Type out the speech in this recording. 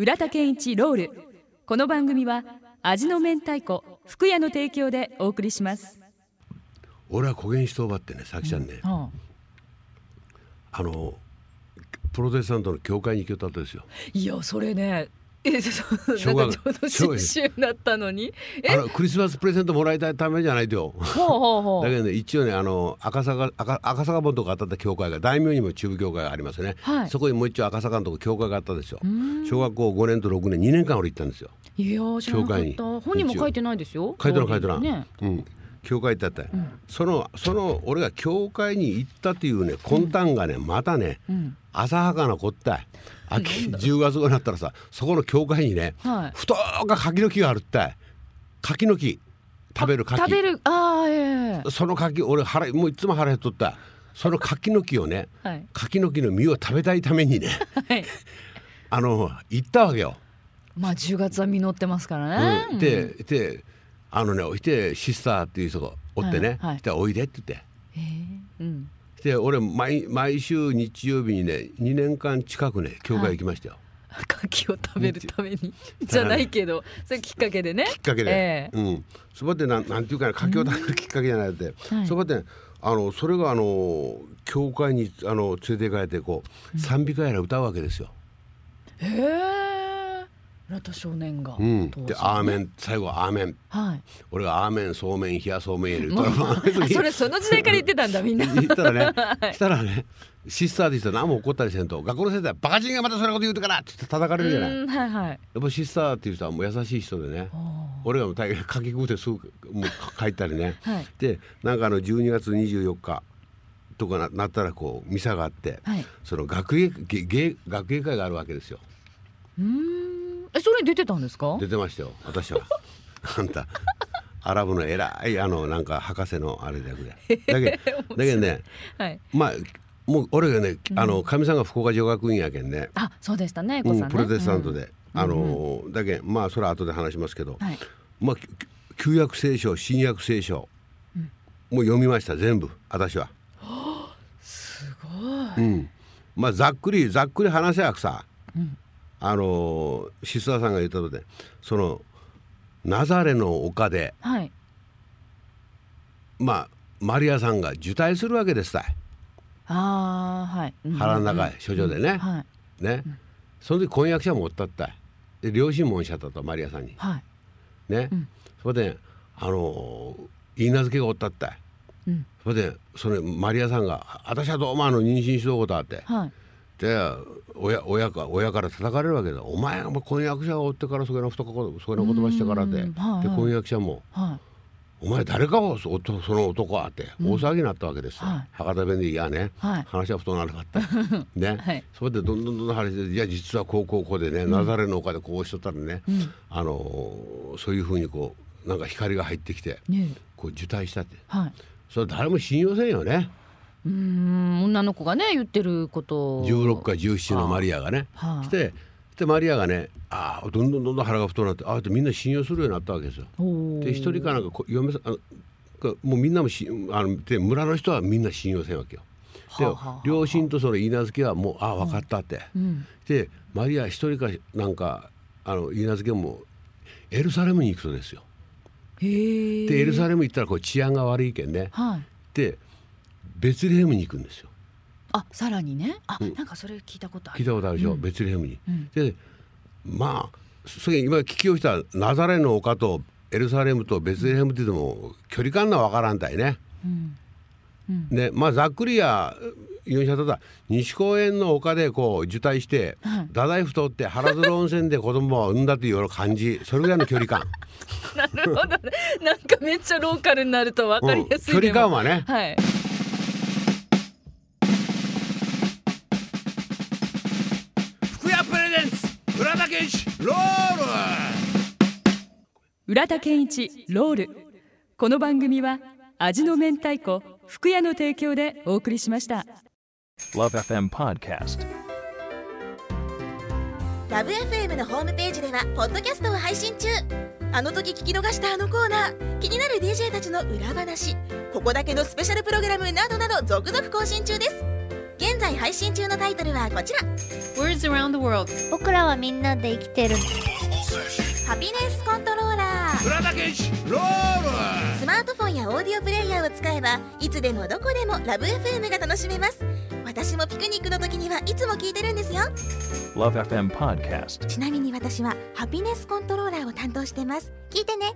浦田健一ロール。この番組は味の明太子福屋の提供でお送りします。俺は古言しとばってねさきちゃん。ね、はあ。のプロテスタントの教会に行きよったんですよ。あいやそれねえそう小学ちょうど新春だったのに？え？あのクリスマスプレゼントもらいたいためじゃないとよ。だけどね一応ねあの赤坂赤赤坂本とか当たった教会が大名にも中部教会がありますね、はい。そこにもう一応赤坂のとこ教会があったんですよ。ん。小学校5年と6年2年間俺行ったんですよ。いや知らなか教会に。った本人も書いてないですよ。書いてない書いてない、ね。うん教会ってあった。よ、そのその俺が教会に行ったっていうね魂胆がねまたね、ん。浅はかなこった。い秋10月頃になったらさそこの教会にね、はい。太か柿の木があるってい柿の木。食べる柿。食べる。ああええ。その柿俺腹もういつも腹減っとった。その柿の木をねはい。柿の木の実を食べたいためにねはい。あの行ったわけよ。まあ10月は実ってますからね、うん、でであのねいてシスターっていう人がおってね「はいおいで」って言って。へえ。うん。で俺毎毎週日曜日にね2年間近くね教会行きましたよ、柿を食べるために。じゃないけどそれきっかけでね。きっかけで、ええ。うん、そばでなんなんていうかな柿を食べるきっかけじゃないって、はい。そばであのそれがあの教会にあの連れて行かれてこう、賛美歌やら歌うわけですよ。へえ浦田少年が、うん、で「アーメン」最後は「アーメン」はい。俺が「アーメンそうめん冷やそうめん」言うた それその時代から言ってたんだみんな。言ったらね、したらねシスターって人は何も怒ったりせんと学校の先生は「バカ人がまたそんなこと言うてから」って叩かれるじゃない。うんはいはい。やっぱシスターっていう人はもう優しい人でね俺がもう大概書き食うてすぐもう書いたりね、はい。でなんかあの12月24日とかななったらこうミサがあって、はい。その学芸芸芸学芸会があるわけですよ。うーんえそれに出てたんですか？出てましたよ私は。あんたアラブの偉いあのなんか博士のあれだけで。だけどだけどねはい。まあもう俺がねあのかみさんが福岡女学院やけんね、あそうでしたねね、うんプロテスタントで、うん。あのだけんまあそれは後で話しますけど、はい。まあき旧約聖書新約聖書、もう読みました全部私は。すごい。うん、まあざっくりざっくり話せやくさ、あのシスターさんが言ったのでそのナザレの丘ではい。まあマリアさんが受胎するわけですたいああはい、うん。腹の中へ処女でね、はい。ね、その時婚約者もおったった。いで両親もおっしゃったとマリアさんに。はい。ね、それであの言い名付けがおったった。い、うん。それでそれマリアさんが「私はどうもあの妊娠しとうことあって」はいで親親か親から叩かれるわけだ「お前は婚約者がおってからそげなふとこそげな言葉してからで,、で婚約者もは「お前誰かをそその男は」って大騒ぎになったわけです博多弁で「いやね、はい。話は太なるかった」ね、はい。それでどんどんどんどん話して「いや実はこうこうこうでね、ナザレの丘でこうしとったらね、あのそういうふうにこうなんか光が入ってきてこう受胎したって。はい。それ誰も信用せんよねうーん女の子がね言ってることを16か17のマリアがね。はいしてでマリアがねああどんどんどんどん腹が太くなってああってみんな信用するようになったわけですよ。で一人かなんかこ嫁さんあのかもうみんなもしあので村の人はみんな信用せんわけよ。ではあはあはあ両親とその言い名付けはもうああ分かったって。うんでマリア一人かなんかあの言い名付けもエルサレムに行くとですよ。でエルサレム行ったらこう治安が悪いけんね。はいでベツレヘムに行くんですよ。あさらにね。あ、なんかそれ聞いたことある。聞いたことあるでしょ、ベツレヘムに。ん。でまあそれ今聞きをしたナザレの丘とエルサレムとベツレヘムって言っても距離感がわからんたいね。うん。でまあざっくりや言うたら西公園の丘でこう受胎して、はい太宰府通って原鶴温泉で子供を産んだというような感じ。それぐらいの距離感、なるほど。ねなんかめっちゃローカルになると分かりやすい、うん。距離感はね。はいロール。浦田健一ロール。この番組は味の明太子福屋の提供でお送りしました。Love FM Podcast. ラブ f m のホームページではポッドキャストを配信中。あの時聞き逃したあのコーナー。気になる DJ たちの裏話。ここだけのスペシャルプログラムなどなど続々更新中です現在配信中のタイトルはこちら。Words around the world. 僕らはみんなで生きてる。ハピネスコントローラー。スマートフォンやオーディオプレイヤーを使えばいつでもどこでもラブ f m が楽しめます。私もピクニックの時にはいつも聞いてるんですよ。Love FM Podcast. ちなみに私はハピネスコントローラーを担当してます。聞いてね